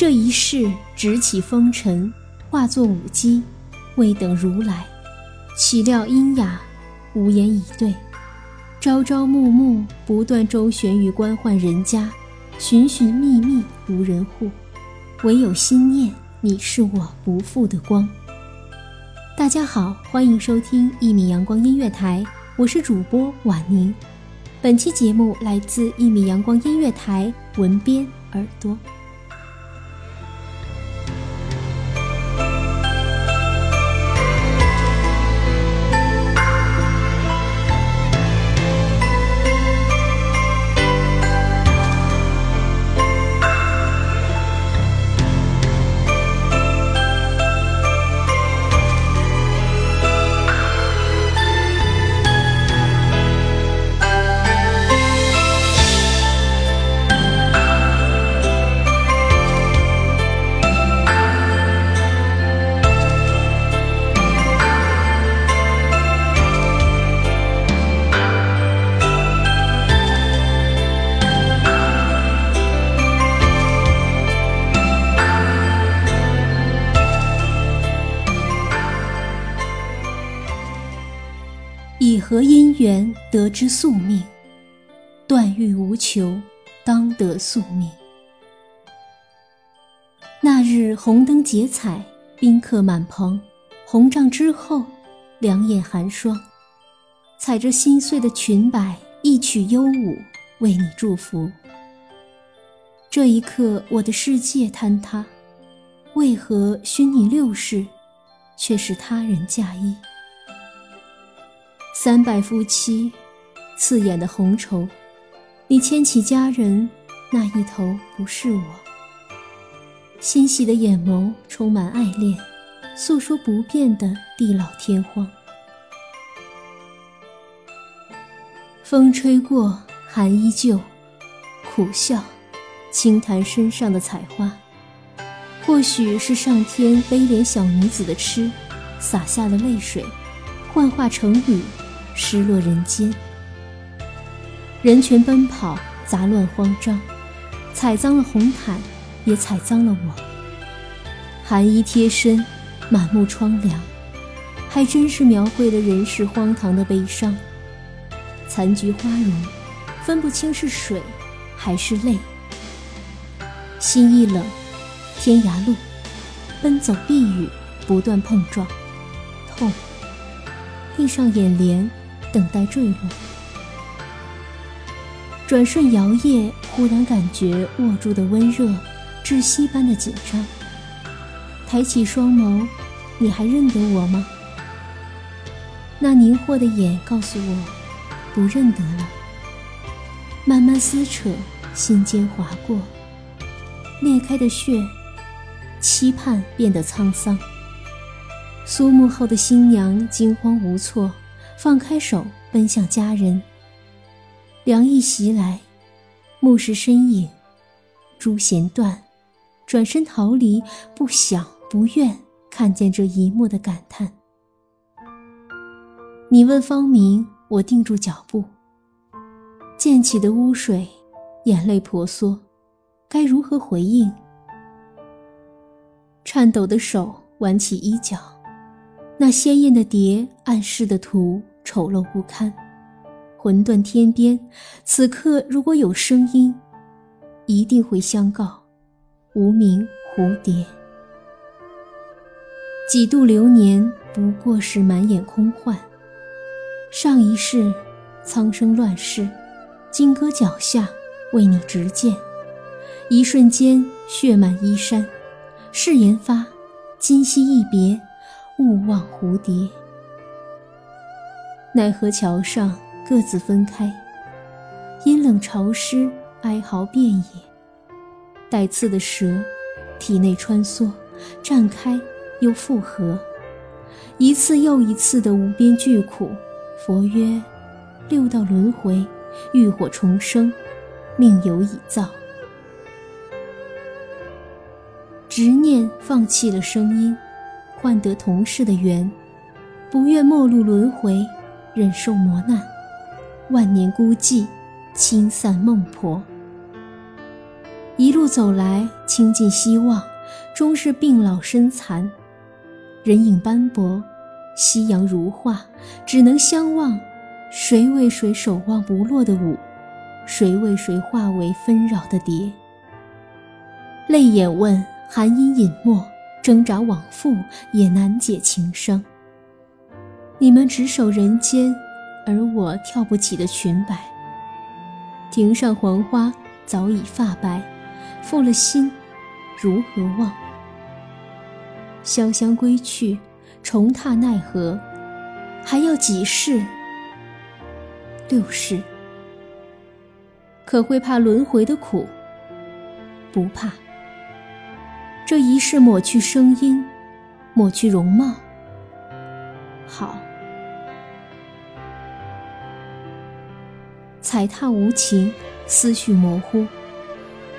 这一世直起风尘，化作舞姬，未等如来。岂料阴雅，无言以对。朝朝暮暮，不断周旋于官宦人家，寻寻觅觅无人护，唯有心念，你是我不负的光。大家好，欢迎收听一米阳光音乐台，我是主播婉宁。本期节目来自一米阳光音乐台文编耳朵。因缘得知宿命？断欲无求，当得宿命。那日红灯结彩，宾客满棚，红帐之后，两眼寒霜。踩着心碎的裙摆，一曲幽舞，为你祝福。这一刻，我的世界坍塌，为何熏你六世，却是他人嫁衣？三百夫妻，刺眼的红绸，你牵起佳人，那一头不是我。欣喜的眼眸充满爱恋，诉说不变的地老天荒。风吹过，寒依旧，苦笑，轻弹身上的彩花。或许是上天悲怜小女子的痴，洒下了泪水，幻化成雨。失落人间，人群奔跑，杂乱慌张，踩脏了红毯，也踩脏了我。寒衣贴身，满目疮凉，还真是描绘了人世荒唐的悲伤。残菊花容，分不清是水还是泪。心一冷，天涯路，奔走避雨，不断碰撞，痛。闭上眼帘。等待坠落，转瞬摇曳，忽然感觉握住的温热，窒息般的紧张，抬起双眸，你还认得我吗？那凝惑的眼告诉我，不认得了。慢慢撕扯，心间划过，裂开的血，期盼变得沧桑。苏幕后的新娘惊慌无措，放开手奔向家人。凉意袭来，目视身影，朱弦断，转身逃离，不想不愿看见这一幕的感叹。你问方明，我定住脚步。溅起的污水，眼泪婆娑，该如何回应？颤抖的手挽起衣角，那鲜艳的蝶，暗示的图，丑陋不堪。魂断天边，此刻如果有声音，一定会相告：无名蝴蝶。几度流年，不过是满眼空幻。上一世，苍生乱世。金戈脚下，为你执剑，一瞬间血满衣衫。誓言发，今夕一别，勿忘蝴蝶。奈何桥上各自分开，阴冷潮湿，哀嚎遍野。带刺的蛇，体内穿梭，绽开又复合，一次又一次的无边巨苦。佛曰：六道轮回。浴火重生，命由已造。执念放弃了声音，换得同世的缘，不愿末路轮回，忍受磨难，万年孤寂，清散孟婆。一路走来，倾尽希望，终是病老身残，人影斑驳，夕阳如画，只能相望。谁为谁守望不落的舞？谁为谁化为纷扰的蝶？泪眼问，寒音隐没，挣扎往复也难解情伤。你们只守人间，而我跳不起的裙摆。庭上黄花早已发白，负了心，如何忘？潇湘归去，重踏奈何？还要几世？六世，可会怕轮回的苦？不怕。这一世抹去声音，抹去容貌，好。踩踏无情，思绪模糊。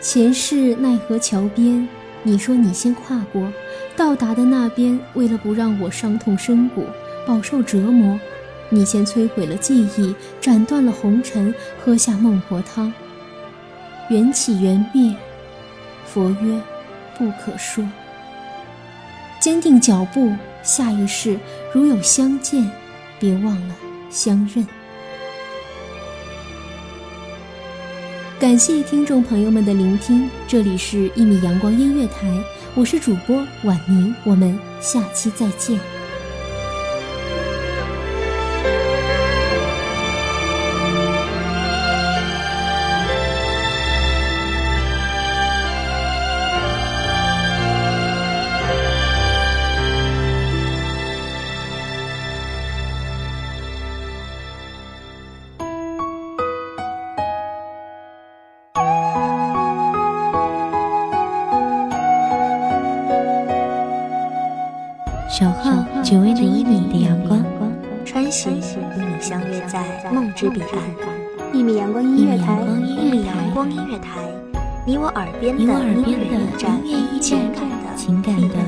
前世奈何桥边，你说你先跨过，到达的那边，为了不让我伤痛深谷，饱受折磨。你先摧毁了记忆，斩断了红尘，喝下孟婆汤。缘起缘灭，佛曰不可说。坚定脚步，下一世如有相见，别忘了相认。感谢听众朋友们的聆听，这里是《一米阳光音乐台》，我是主播婉宁，我们下期再见。的阳光，穿行与你相约在梦之彼岸。一米阳光音乐台，一米阳光音乐台，你我耳边的音乐驿站，情感的避风